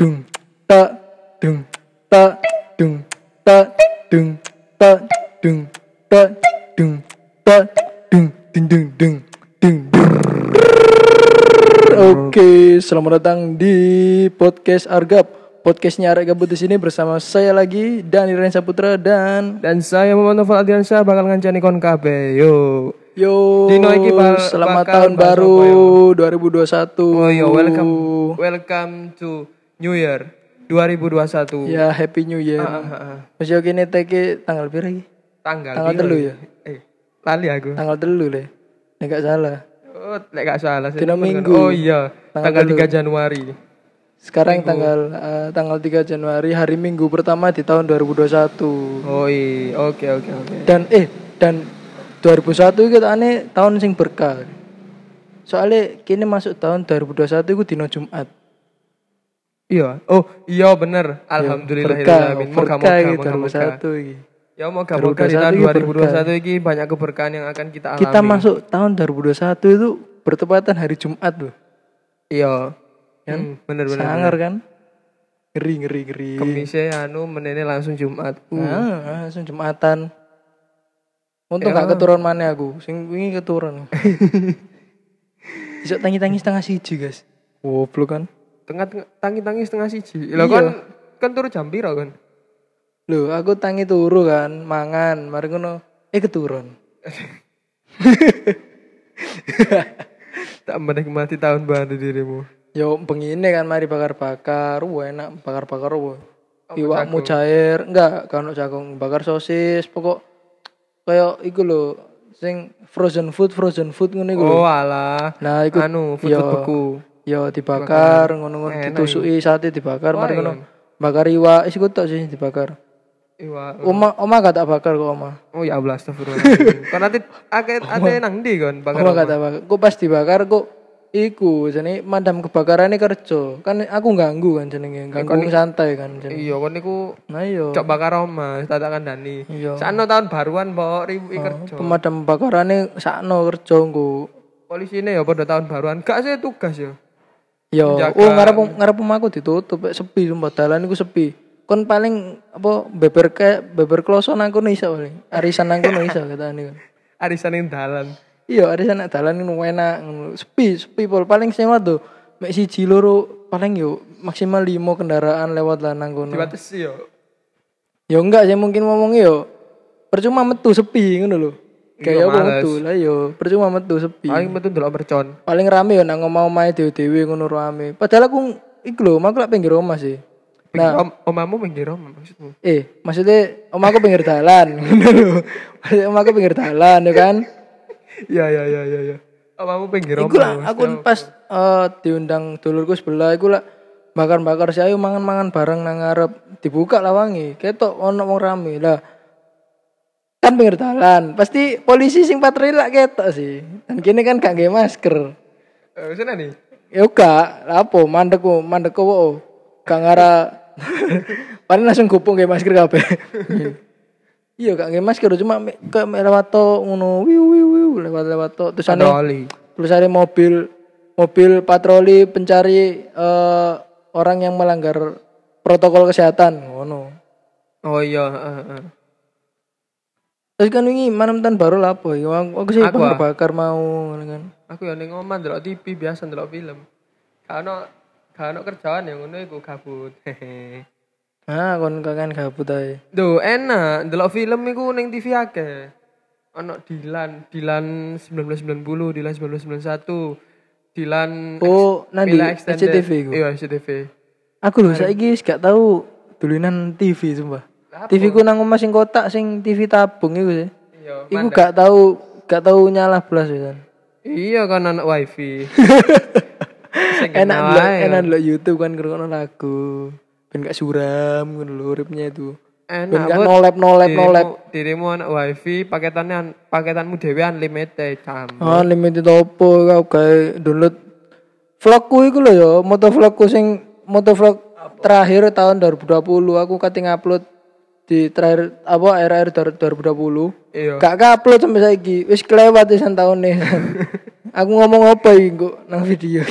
dung ta dung ta dung ta dung ta dung ta dung ta dung dung dung dung dung Oke, selamat datang di podcast Argap. Podcastnya Arek Gabut di sini bersama saya lagi Dani Rensa Putra dan Dan saya Muhammad Novel Adiansyah bakal ngancani kon kabeh. Yo. Yo, Dino iki selamat tahun baru apa 2021. Oh iya, welcome welcome to New Year 2021. Ya, Happy New Year. Masih oke nih teki tanggal berapa lagi? Tanggal Tanggal telu ya? Eh, lali aku. Tanggal telu le. Nek gak salah. Oh, gak salah. Dino Minggu. Oh iya, Tanggal tanggal 3 Januari. Sekarang tanggal eh, tanggal 3 Januari hari Minggu pertama di tahun 2021. Oh iya, oke oke oke. Dan eh dan 2001 itu aneh tahun sing berkah. Soalnya kini masuk tahun 2021 itu dino Jumat. Iya. Oh, iya bener. Alhamdulillahirobbilalamin. berkah Moga-moga gitu moga-moga. 2021 iki. Ya moga-moga di tahun 2021 ini banyak keberkahan yang akan kita alami. Kita masuk tahun 2021 itu bertepatan hari Jumat loh. Iya. Hmm, bener bener. Sangar kan? Ngeri ngeri ngeri. Kemisnya anu menene langsung Jumat. Uh. Ah, langsung Jumatan. Untung Ya. gak keturun mana aku, sing wingi keturun. Bisa tangi-tangi setengah siji, guys. Goblok kan. Tengah tangi-tangi setengah siji. Lah kan kan turu jam piro kan? Loh, aku tangi turu kan, mangan, mari ngono. Eh keturun. Tak menikmati tahun baru dirimu. Yo pengine kan mari bakar-bakar, wah enak bakar-bakar wah. Iwak mujair, enggak, kan jagung bakar sosis, pokok kayak iku lho, sing frozen food, frozen food ngono iku. Oh alah. Nah, iku anu food food beku. Yo dibakar, ngono-ngono ditusuki sate dibakar, mari ngono. Bakar iwak, is tok sih dibakar. Iwa. Oma, oma gak tak bakar kok oma. Oh ya Allah astagfirullah. kan nanti ake ate nang ndi kon bakar. Oma gak tak bakar. Kok pas dibakar kok iku jenenge madam kebakarannya kerja. Kan aku ganggu kan jenenge, ganggu santai kan jenenge. Iya kon niku Nah iya. cok bakar oma, tak kandhani. Iya. Sakno tahun baruan mbok riwi kerja. Pemadam kebakarannya sakno kerja nggo. Polisine ya pada tahun baruan. Gak sih tugas ya. Yo, Menjaga- oh ngarep ngarep omahku ditutup, sepi sumpah dalan iku sepi. Kon paling apa beber ke beber kloson aku iso paling. Arisan aku iso katane kan. Arisan ing dalan. Iya, arisan nek dalan ngono enak ngono. Sepi, sepi pol paling sewa tuh. Mek siji loro paling yo maksimal limo kendaraan lewat lanang kono. Dibatasi yo. Yo enggak sih mungkin ngomongnya yo percuma metu sepi ngono lho. Kayak apa metu lah yo percuma metu sepi. Paling betul delok mercon. paling rame ya nang omah-omahe dhewe-dhewe ngono rame. Padahal aku iku lho, omahku lak pinggir omah sih. Nah, om, omamu pinggir om maksudmu. Eh, maksudnya omahku pinggir dalan ngono lho. Maksudnya omahku pinggir dalan ya kan. Iya iya iya iya iya. Omamu pinggir om. Iku lah aku pas eh, diundang dulurku sebelah iku lah bakar-bakar si ayo mangan-mangan bareng nang ngarep dibuka lawangi. Ketok ono wong rame lah. Kan pinggir dalan, pasti polisi sing patroli lak ketok sih. Dan kini kan gak masker. Eh, sana nih. Ya gak, apa mandek ku, mandek ku wo. Gak ngara paling langsung gupung kayak masker kabeh. iya gak masker cuma ke lewat to ngono wiu wiu wiu lewat lewat to terus Patroli. terus ane mobil mobil patroli pencari eh, orang yang melanggar protokol kesehatan ngono. Oh iya, heeh heeh. Terus kan wingi malam tahun baru lah apa ya? Aku, aku sih Aku, ah. bakar mau kan. Aku ya ning omah ndelok TV biasa ndelok film. Kano kano kerjaan yang ngono iku gabut. Ah, kon kangen gabut ae. Duh, enak ndelok film iku ning TV akeh. Ono Dilan, Dilan 1990, Dilan 1991, Dilan Oh, nanti. SCTV iku. Iya, SCTV. Aku lho saiki wis gak tau dolinan TV sumpah. TV ku nang omah sing kotak sing TV tabung iku sih. Iya, Iku gak tau gak tau nyala blas wisan. iya kan anak wifi. Enak ae. enak lho YouTube kan ngrungokno lagu. Ben gak suram ngono lho uripnya itu. Ben Enak gak Bud. nolep nolep nolep. Dirimu, dirimu anak wifi, paketannya an- paketanmu dewe unlimited cam. Ah limited opo kau kayak download vlogku iku lho ya, moto vlogku sing moto vlog terakhir tahun 2020 aku kating upload di terakhir apa akhir-akhir 2020. Iya. Gak upload sampai saiki. Wis kelewat wisan tahun nih. aku ngomong apa iki kok nang video.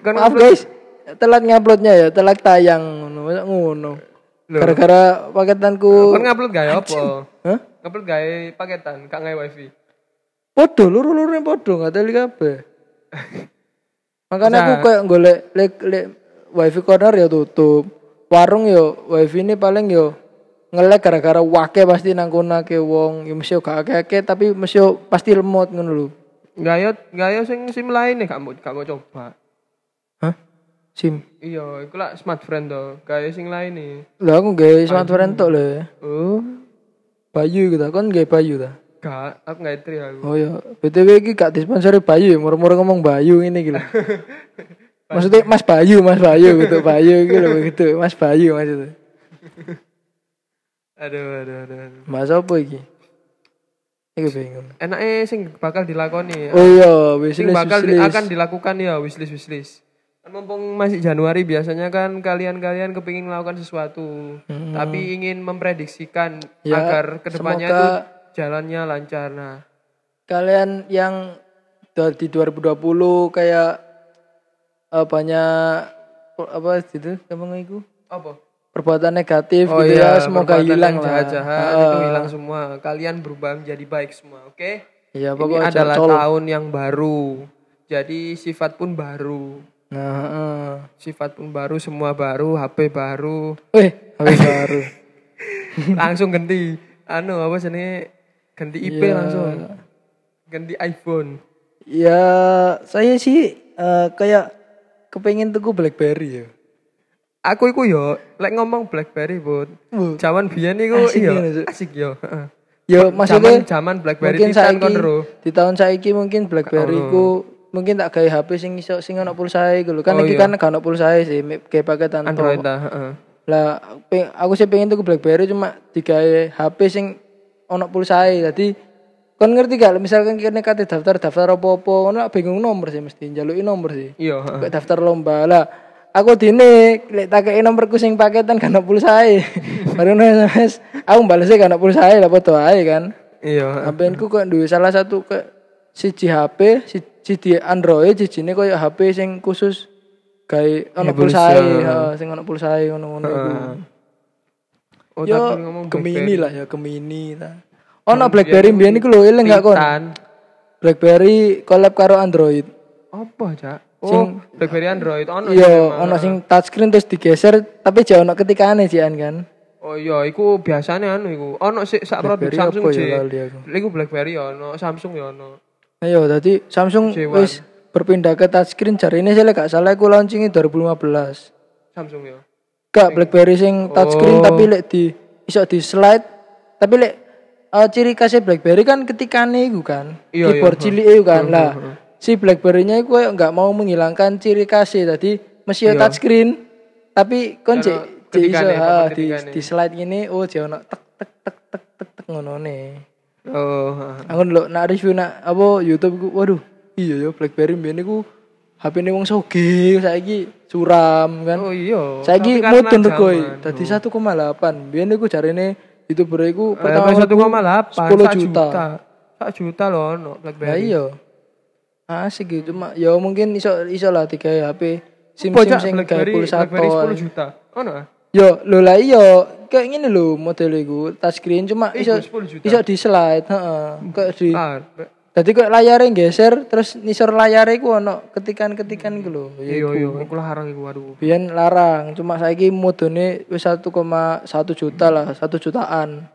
Kan Maaf guys. telat nguploadnya ya, telat tayang ngono, ngono. Gara-gara paketanku Kon ngupload gawe apa? Hah? Ngupload gawe paketan, gak gawe wifi. Podo luru-luru podo nggak teli kabeh. Makanya aku kayak golek lek lek wifi corner ya tutup. Warung yo wifi ini paling yo ngelek gara-gara wake pasti nang kono ke wong ya mesti gak akeh tapi mesti pasti lemot ngono lho. Gawe gawe sing sim lain gak mau gak mau coba. Hah? SIM. Iya, iku lah smart friend to. Gawe sing lain nih. Lah aku gawe smartphone tok lho. Oh, Bayu gitu kan gawe Bayu ta. gak, aku gak tri aku. Oh ya, BTW iki gak disponsori Bayu ya, murmur ngomong Bayu ini gitu. maksudnya Mas Bayu, Mas Bayu gitu, Bayu gitu gitu, Mas Bayu maksudnya. Aduh, aduh, aduh. aduh. Mas apa iki? Iku bingung. Enaknya sing bakal dilakoni. Oh iya, sing wishlist bakal di- wishlist. akan dilakukan ya wishlist wishlist. Kan mumpung masih Januari biasanya kan kalian-kalian kepingin melakukan sesuatu, tapi ingin memprediksikan Hmm. Ya, agar ke depannya itu jalannya lancar. Nah, Kalian yang di 2020 kayak eh, banyak apa gitu ngomong iku? apa? Perbuatan negatif Oh gitu iya, ya, semoga hilang yang lah. Jahat-jahat Heeh. itu hilang semua. Kalian berubah menjadi baik semua, oke? Iya, Ini pokoknya adalah col- tahun yang baru. Jadi sifat pun baru. Nah, heeh. Sifat pun baru, semua baru, HP baru. Eh, habis baru. langsung ganti anu apa sini ganti IP Iya. langsung ganti iPhone Ya, saya sih eh, kayak kepengen tuku BlackBerry ya. Aku iku yo lek ngomong BlackBerry bud zaman biyen iku iya ya, asik yo. Zaman maksudnya zaman BlackBerry mungkin saiki di tahun saiki mungkin BlackBerry ku mungkin tak gawe HP sing iso sing ono pulsae gitu kan Oh, iki iya. kan gak ono pulsae sih kayak paketan Android lah heeh. lah pe- aku sih pengen tuku BlackBerry cuma digawe HP sing ono pulsae jadi kon ngerti gak? Misalkan kene kate daftar daftar apa-apa ono bingung nomor sih mesti njaluki nomor sih. Iya heeh. Daftar lomba. Lah aku dine lek tak kei nomorku sing paketan gak ono pulsae baru SMS aku balesnya gak ono pulsae lah foto ae kan iya heeh. HP ku kok duwe salah satu ke siji HP si- siji Android sijine koyo HP sing khusus gawe ono Ya, pulsae pulsa. heeh sing ono pulsae ngono-ngono iku. oh Yo tapi ngomong Gemini lah ya Gemini ta. Ono BlackBerry mbiyen iku lho eling gak kon? BlackBerry collab karo Android. apa cak Sing- oh BlackBerry Android ono Iya, sih ono sing touchscreen terus digeser tapi jauh ono ketikane jian kan. Oh iya, iku biasanya anu iku. Ono sik sak produk Samsung ya sih. Iku BlackBerry ya ono, Samsung ya ono. Ayo tadi Samsung J1. wis berpindah ke touchscreen jari ini saya gak salah aku launchingnya 2015. Samsung ya. Gak BlackBerry sing touchscreen Oh. tapi lek di iso di slide tapi lek eh, ciri khasnya BlackBerry kan ketikane iku kan. Iya, keyboard iya. cilik kan. Lah si BlackBerry-nya kayak nggak mau menghilangkan ciri khasnya tadi mesti yo Iya. touchscreen tapi kon Ono cek cek iso di ketikane. di slide gini oh jauh ono tek tek tek tek tek tek ngono nih. Oh. Aku ndelok nak review nak apa YouTube ku waduh iya ya BlackBerry mbiyen iku HP ne wong soge saiki suram kan. Oh iya. Saiki Tapi karena mudun regoi zaman. dadi 1,8. Biyen iku jarene YouTuber iku Eh, pertama 1,8 10 sak juta. Sak juta loh Lah BlackBerry. iya. Asik gitu cuma ya mungkin iso iso lah tiga HP sim sim sing gawe pulsa to. 10 juta. Ono ah? Yo lho lah iya kayak gini lho model iku touchscreen cuma Iku iso 10 juta. iso di slide heeh. Kayak di Ah, Dadi kok layare geser terus nisor layare iku ono ketikan-ketikan iku lho. Ya iya iya, aku larang iku waduh. Biyen larang, cuma saiki modone wis 1,1 juta lah, 1 jutaan.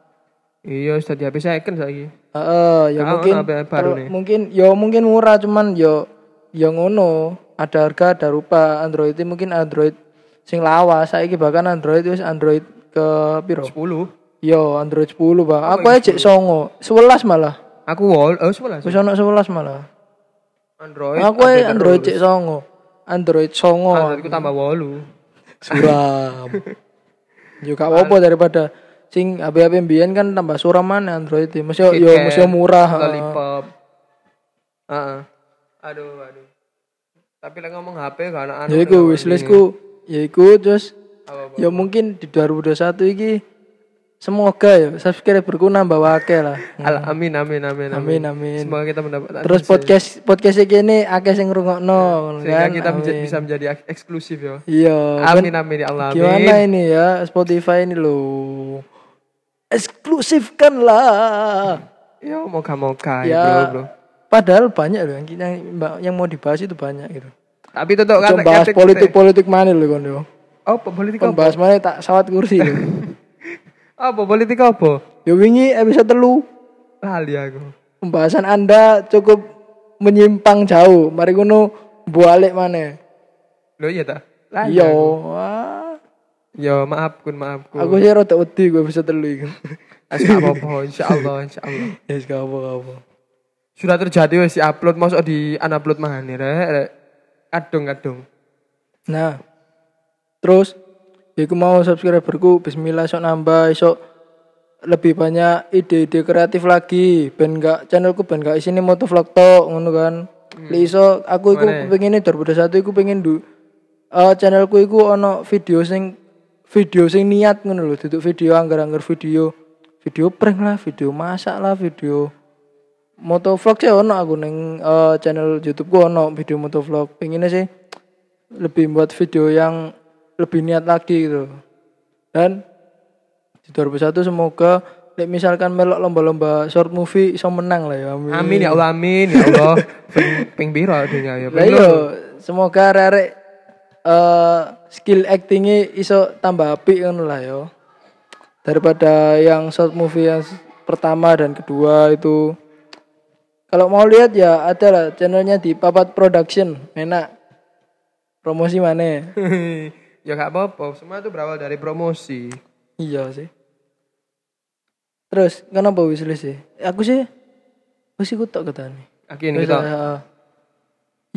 Iya, sudah di HP second saiki. Heeh, ya Nah, mungkin baru nih. mungkin ya mungkin murah cuman yo ya ngono. Ada harga ada rupa Android itu mungkin Android sing lawas saiki bahkan Android wis Android ke piro? 10. Yo Android 10, Bang. Aku aja cek songo, 11 malah. Aku wall, oh 11. Wis ono 11 malah. Android. Aku ae Android cek songo. Android songo. Androidku tambah 8. Suram. Yo gak apa-apa daripada sing HP-HP mbiyen kan tambah suram mana Android itu. Mesti yo mesti murah. heeh. Lollipop. Heeh. Aduh, aduh. Tapi lek ngomong HP gak ana anu. Ya iku wishlistku ya iku terus ya mungkin di 2021 iki semoga ya subscriberku nambah wakil lah. Al amin amin amin Amin amin. Semoga kita mendapat Terus podcast podcast ini akeh sing ngrungokno ngono sehingga kan. kita Amin. bisa menjadi ek- eksklusif ya. Iya. Amin amin ya Allah amin. Gimana ini ya Spotify ini loh. Eksklusifkanlah. Ya moga-moga Ya. ya bro, bro. Padahal banyak loh yang, yang yang mau dibahas itu banyak gitu. Tapi tetap Coba bahas politik-politik mana loh kon yo. Oh, politik apa? bahas mana tak sawat kursi. Apa politik apa? Yo wingi episode telu Lali aku. pembahasan Anda cukup menyimpang jauh. Mari ngono balik mana? Lo iya tak? Lali Yo, aku. Ya maaf kun maaf kun. Aku sih rada wedi gue bisa telu iku. Ah, nggak apa-apa insyaallah insyaallah. Ya wis gak apa-apa. Sudah terjadi wes di upload masuk di unupload mana rek rek. Kadung-kadung. Nah, terus iku mau subscriberku bismillah sok nambah sok lebih banyak ide-ide kreatif lagi ben gak channelku ben gak isine motovlog tok ngono kan. Li iso aku iku pengen 2021 iku pengen du eh channelku iku ono video sing video sing niat ngono lho, duduk video anggar-anggar video. Video prank lah, video masak lah, video motovlog sih ono aku neng eh, channel YouTube ku ono video motovlog. Pengennya sih lebih buat video yang lebih niat lagi gitu. Dan di 2001 semoga Lek misalkan melok lomba-lomba short movie iso menang lah ya. Amin. Amin ya Allah amin ya Allah. ping ping piro dunia ya. Lah Ping iya, semoga arek eh skill actingnya iso tambah apik ngono lah ya. Daripada yang short movie yang pertama dan kedua itu kalau mau lihat ya ada lah channelnya di Papat Production. Enak. Promosi mana? ya gak apa-apa, semua itu berawal dari promosi. iya sih. Terus kenapa wishlist sih? Aku sih wis iku tok ketane. Akhirnya kita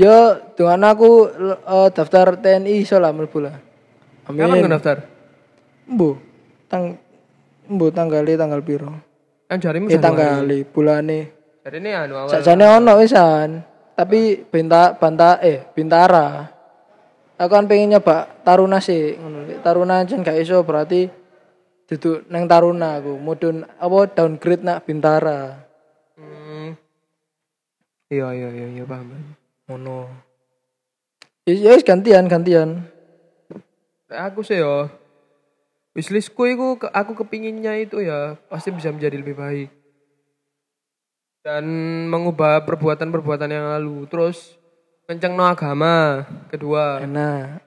Ya, dengan aku eh, daftar TNI iso lah mlebu lah. kapan Amin. daftar? Mbu. Tang Mbu tanggali tanggal piro? Kan jarimu Eh tanggali bulane. Ini anu awal. Sakjane ono wisan. Tapi benta banta eh bintara. Aku kan pengen nyoba taruna sih ngono. Taruna jen gak iso berarti duduk neng taruna aku. Mudun apa downgrade nak bintara. Hmm. Iya iya iya iya paham. Ngono. Ya wis gantian gantian. Aku sih ya wishlistku itu aku kepinginnya itu ya pasti bisa menjadi lebih baik dan mengubah perbuatan-perbuatan yang lalu terus kenceng no agama kedua Enak.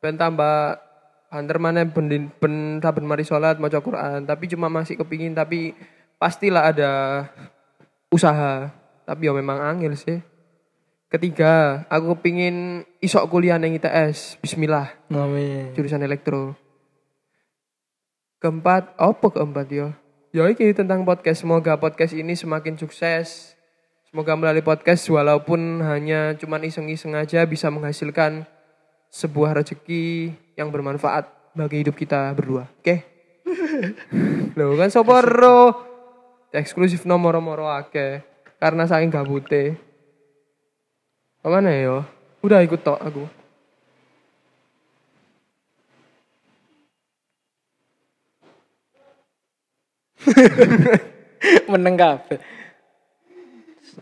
ben tambah banter mana ben ben saben mari sholat maca Quran tapi cuma masih kepingin tapi pastilah ada usaha tapi ya memang angel sih ketiga aku kepingin isok kuliah neng ITS Bismillah Amin. jurusan elektro. Keempat, apa keempat ya? Ya ini tentang podcast. Semoga podcast ini semakin sukses. Semoga melalui podcast walaupun hanya cuman iseng-iseng aja bisa menghasilkan sebuah rezeki yang bermanfaat bagi hidup kita berdua. Oke? Loh kan soporo eksklusif nomor-nomor ake karena saking gabute. Ke mana ya? Udah ikut tok aku. Meneng kabeh.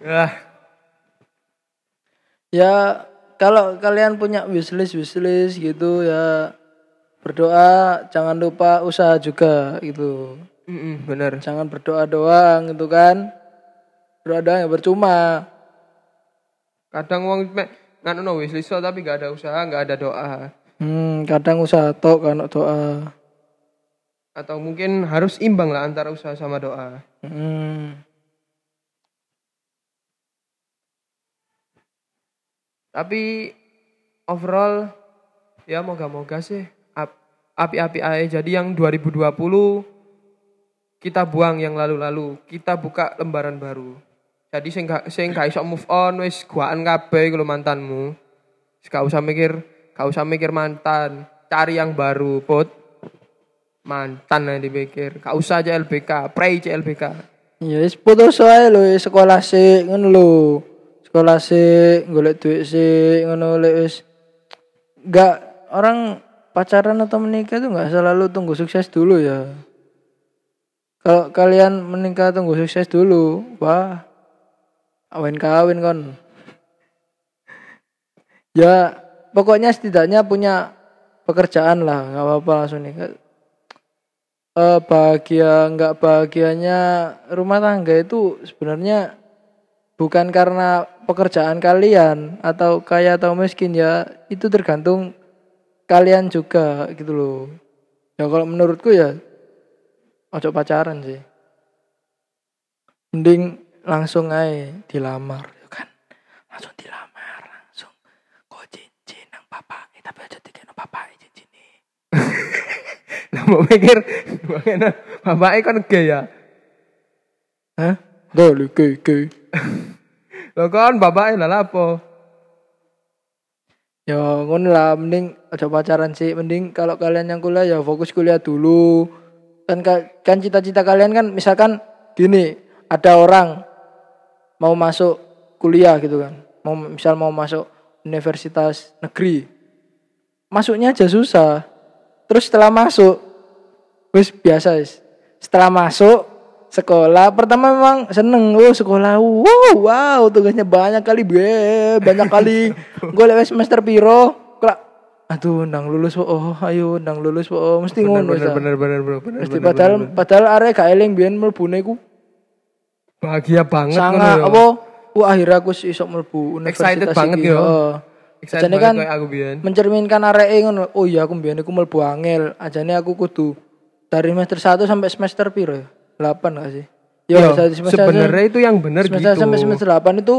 Ah, Ya kalau kalian punya wishlist wishlist gitu ya berdoa jangan lupa usaha juga gitu. mm-mm, bener. Jangan berdoa doang gitu kan. Berdoa doang ya percuma. Kadang wong mek nganu no wishlist tapi gak ada usaha, gak ada doa. Hmm, kadang usaha tok kan doa. Atau mungkin harus imbang lah antara usaha sama doa. Hmm. Tapi overall ya moga-moga sih ap- api-api aja. Jadi yang 2020 kita buang yang lalu-lalu, kita buka lembaran baru. Jadi sing gak sing gak iso move on wis guaan kabeh iku mantanmu. Wis gak usah mikir, gak usah mikir mantan, cari yang baru, put. Mantan yang dipikir, gak usah aja LBK, pray aja LBK. Ya wis putus wae lho sekolah sik ngono lho. Sekolah sik, golek duit sik ngono lek wis enggak orang pacaran atau menikah tuh nggak selalu tunggu sukses dulu ya. Kalau kalian menikah tunggu sukses dulu. Wah. Awen kawin kon. ya pokoknya setidaknya punya pekerjaan lah nggak apa-apa langsung nikah eh, bahagia nggak bahagianya rumah tangga itu sebenarnya bukan karena pekerjaan kalian atau kaya atau miskin ya itu tergantung kalian juga gitu loh. Ya kalau menurutku ya ojo pacaran sih. Mending langsung aja dilamar ya kan? Langsung dilamar langsung. Kok cincin nang papa tapi aja dikene papa cincin Lah mau mikir bagaimana bapaknya kan gay ya. hah? Gak ke ke Lo kan bapaknya lah apa? Ya ngono lah mending aja pacaran sih. Mending kalau kalian yang kuliah ya fokus kuliah dulu. Kan ka- kan cita-cita kalian kan misalkan gini ada orang mau masuk kuliah gitu kan. Mau misal mau masuk universitas negeri. Masuknya aja susah. Terus setelah masuk wis biasa wis. Setelah masuk sekolah. Pertama memang seneng oh sekolah wow wow tugasnya banyak kali be banyak kali. Gue lewat semester piro kelak aduh nang lulus oh ayo nang lulus oh mesti Bener ngono bener bener bener bener. mesti bener, padahal bener, bener. padahal arek gak eling biyen mlebune ku bahagia banget sangat ya. apa Wah akhirnya aku sih isok mlebu universitas Excited banget yo. Ajane banget kan aku biyen. mencerminkan areke ngono. Oh iya aku mbiyen iku mlebu angel. Ajane aku kudu dari semester 1 sampai semester piro ya? 8 gak sih? Yo, dari sebenarnya itu yang bener semester gitu. sampai semester 8 itu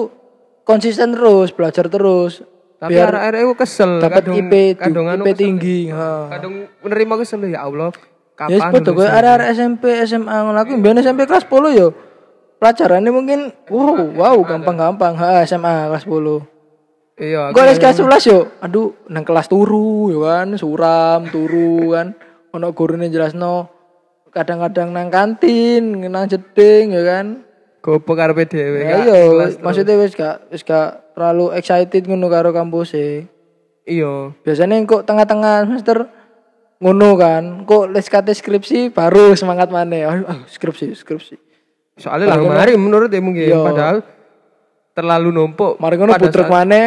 konsisten terus, belajar terus. Tapi biar arek-arek aku kesel dapat IP kadung anu IP kesel. tinggi. Heeh. Kadung menerima kesel ya Allah. Ya Kapan gue lulus? arek-arek SMP, SMA ngono aku mbiyen SMP kelas 10 yo. Pelajarannya mungkin wow, wow gampang-gampang. Ha, SMA kelas 10. Iya, Gue les kelas 11 yo. Aduh, nang kelas turu yo kan, suram, turu kan. Ono gurune jelasno kadang-kadang nang kantin, nang jeding ya kan. gopo karepe dhewe. Ya iya, maksudnya wis gak wis gak terlalu excited ngono karo kampus e. Iya. Biasanya kok tengah-tengah semester ngono kan. Kok les kate skripsi baru semangat maneh. Ayo, ayo, skripsi, skripsi. Soalnya lah kemarin menurut ya mungkin Iya. padahal terlalu numpuk. Mari ngono saat- maneh,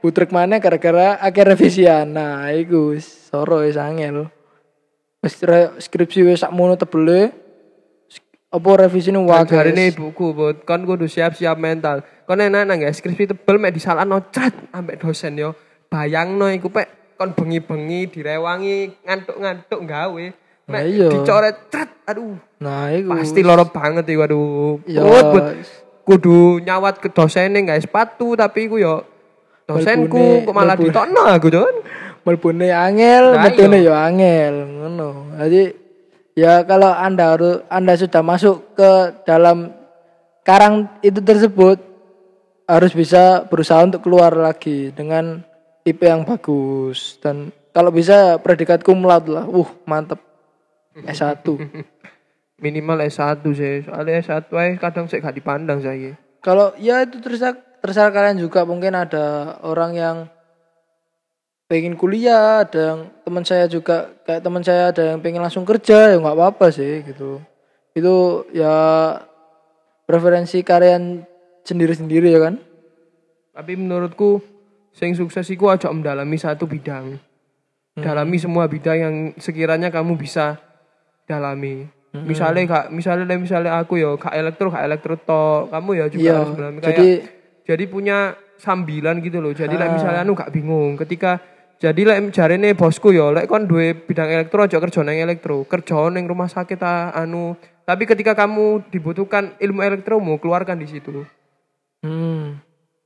butrek maneh gara-gara akeh revisian. Nah, iku wis soro wis angel. Wis re- skripsi wis sakmono tebele. Apa revisine wae. Hari ini buku, buat kon kudu siap-siap mental. Kon enak nang ya, skripsi tebel mek disalahno cret ambek dosen yo. Bayangno iku pek kon bengi-bengi direwangi ngantuk-ngantuk gawe. Mek Nah, iya. dicoret cret, aduh. Nah, iku. Pasti loro banget iku aduh. Ya, bud. kudu nyawat ke dosennya nggak sepatu tapi iku yo dosenku kok malah ditokno aku Jon. Melbune angel, Nah, metune iya. yo angel, ngono. Jadi ya kalau Anda harus Anda sudah masuk ke dalam karang itu tersebut harus bisa berusaha untuk keluar lagi dengan IP yang bagus dan kalau bisa predikat cum laude lah. Uh, mantep. S1. Minimal S1 sih. Soalnya S1 ae kadang sih gak dipandang saya. Kalau ya itu terserah terserah kalian juga mungkin ada orang yang pengen kuliah, ada yang teman saya juga kayak teman saya ada yang pengen langsung kerja ya nggak apa-apa sih gitu. Itu ya preferensi kalian sendiri-sendiri ya kan. Tapi menurutku sing sukses iku aja mendalami satu bidang. Dalami semua bidang yang sekiranya kamu bisa dalami. Misalnya kak, misalnya misalnya aku yo kak elektro, kak elektro to, kamu ya juga Iya. harus dalami. Kayak, Jadi jadi punya sambilan gitu loh. Jadi like, Ah. misalnya anu gak bingung ketika jadi lek jarene bosku yo lek kon duwe bidang elektro aja kerja nang elektro, kerja nang rumah sakit ah, anu. Tapi ketika kamu dibutuhkan ilmu elektromu, keluarkan di situ. hmm,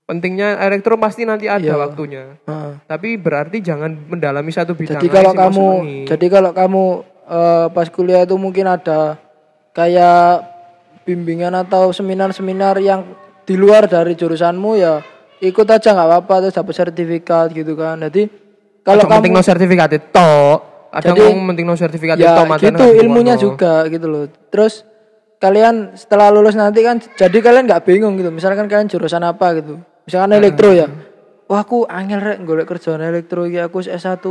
Pentingnya elektro pasti nanti ada Iya. waktunya. ah. Tapi berarti jangan mendalami satu bidang. Jadi kalau mau kamu jadi kalau kamu eh, pas kuliah itu mungkin ada kayak bimbingan atau seminar-seminar yang di luar dari jurusanmu ya ikut aja nggak apa-apa terus dapat sertifikat gitu kan. Jadi kalau Kalau penting kamu no sertifikat itu, kadang Jadi, ngomong penting no sertifikat ya itu, gitu ilmunya diwono. juga gitu loh. Terus kalian setelah lulus nanti kan jadi kalian nggak bingung gitu. Misalkan kalian jurusan apa gitu. Misalkan elektro ya. Wah aku angel rek golek kerjaan elektro iki aku wis S1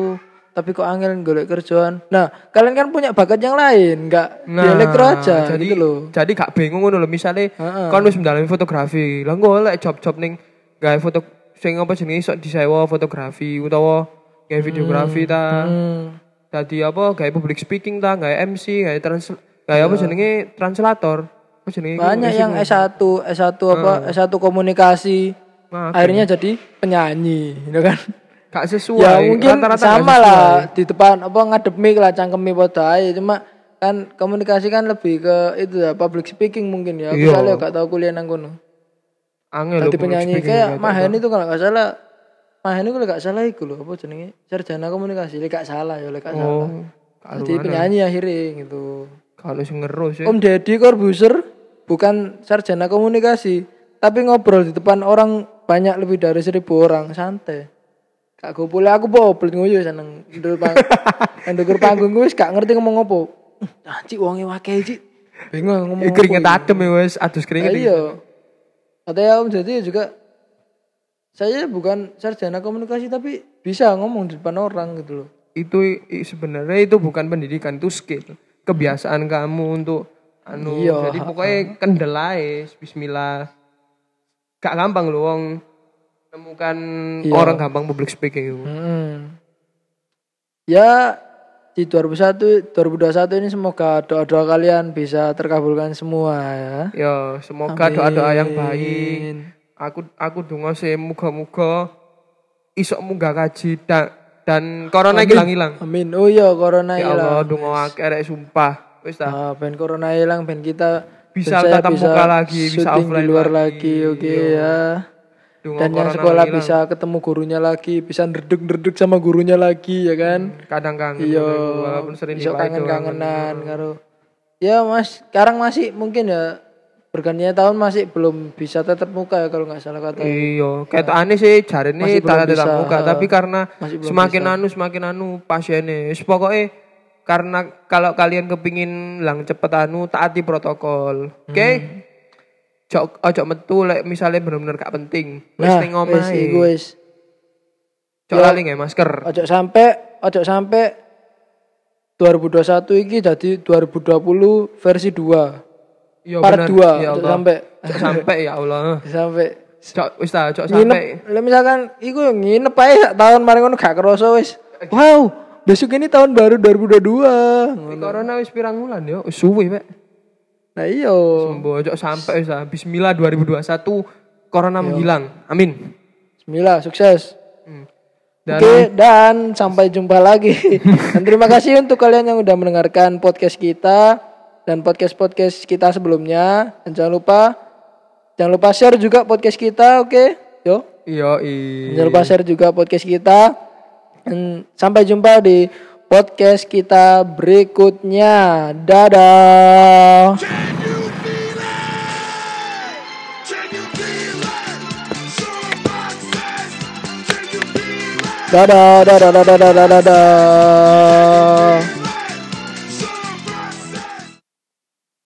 tapi kok angel golek kerjaan. Nah, kalian kan punya bakat yang lain, enggak di Nah, elektro aja jadi gitu loh. jadi gak bingung ngono lho misale Heeh. kon wis mendalami fotografi lah golek job-job ning gawe foto sing apa jenenge iso disewa fotografi utawa gawe videografi ta Hmm. dadi apa gawe public speaking ta gawe MC gawe trans gawe apa jenenge translator apa jenenge? Banyak yang S1, S1 apa? S1 komunikasi. Nah, Akhirnya jadi penyanyi, gitu kan? Gak sesuai. Ya mungkin rata-rata sama lah di depan apa ngadep mic lah cangkemi podo aja cuma kan komunikasi kan lebih ke itu ya public speaking mungkin ya. Aku Iya. soalnya gak tahu kuliah nang kono. Angel public penyanyi kayak. Mahen itu kalau gak salah Mahen itu gak salah itu loh apa jenenge? Sarjana komunikasi lek gak salah ya lek gak salah. Oh jadi penyanyi akhirnya gitu. Kalau sing ngerus ya. Om Deddy Corbuzier bukan sarjana komunikasi tapi ngobrol di depan orang banyak lebih dari seribu orang santai Kak gopole aku poplet nguyu seneng. Ndur pang ndur panggung wis gak ngerti ngomong apa. Anjir wonge wakil cik. Bingung ngomong apa keringet iki. adem ya wes. Adus Ah, keringet iya. Katanya Om Deddy juga saya bukan sarjana komunikasi tapi bisa ngomong di depan orang gitu loh. Itu sebenarnya itu bukan pendidikan itu skill. Kebiasaan kamu untuk anu Iya, jadi pokoknya kendalai Bismillah. Gak gampang loh wong nemukan Iya. orang gampang public speaking itu Hmm. Ya di 2001 2021 ini semoga doa-doa kalian bisa terkabulkan semua ya. ya semoga doa doa yang baik aku aku dungo sih muga muga isok munggah kaji dan dan corona hilang hilang Amin. Oh iya corona ya Allah hilang. dungo akeh sumpah wis ta Ah, ben corona hilang ben kita Bisa ben tatap muka lagi, bisa offline di luar lagi. lagi, oke ya. Dungo Dan yang sekolah bisa ketemu gurunya lagi, bisa ndredeg-ndredeg sama gurunya lagi ya kan. kadang kangen Iya. walaupun sering dipakai kangen-kangenan karo. Ya Mas, sekarang masih mungkin ya bergantinya tahun masih belum bisa tetap muka ya kalau nggak salah kata. Iya, kayak aneh sih cari belum tanda tetap bisa, muka, tapi karena Masih belum semakin anu semakin anu pasiennya. Pokoknya karena kalau kalian kepingin lang cepet anu taati protokol. Oke? Hmm. Cok ojo metu lek misalnya bener-bener gak penting. Wis Nah, ning wis omahe. iku wis. Cok lali nggak masker. Ojo sampai ojo sampai 2021 iki jadi 2020 versi 2. Iya Part bener. 2 Ya Allah. sampai Cok sampai ya Allah. sampai Cok wis ta, cok nginep. Lah misalkan iku nginep ae sak tahun mari ngono gak kerasa wis. Wow, besok ini tahun baru 2022. Ini Corona wis pirang bulan yo, wis suwe Pak. Nah iya. Sembuh cok sampai wis ta. Bismillah 2021 corona menghilang. Amin. Bismillah, sukses. Hmm. Dan Oke, dan sampai jumpa lagi. dan terima kasih untuk kalian yang udah mendengarkan podcast kita dan podcast-podcast kita sebelumnya. Dan jangan lupa jangan lupa share juga podcast kita, oke? Yo. Iya, Jangan lupa share juga podcast kita. Dan sampai jumpa di podcast kita berikutnya. Dadah. Can you feel it? Dadah, dadah, dadah, dadah, dadah.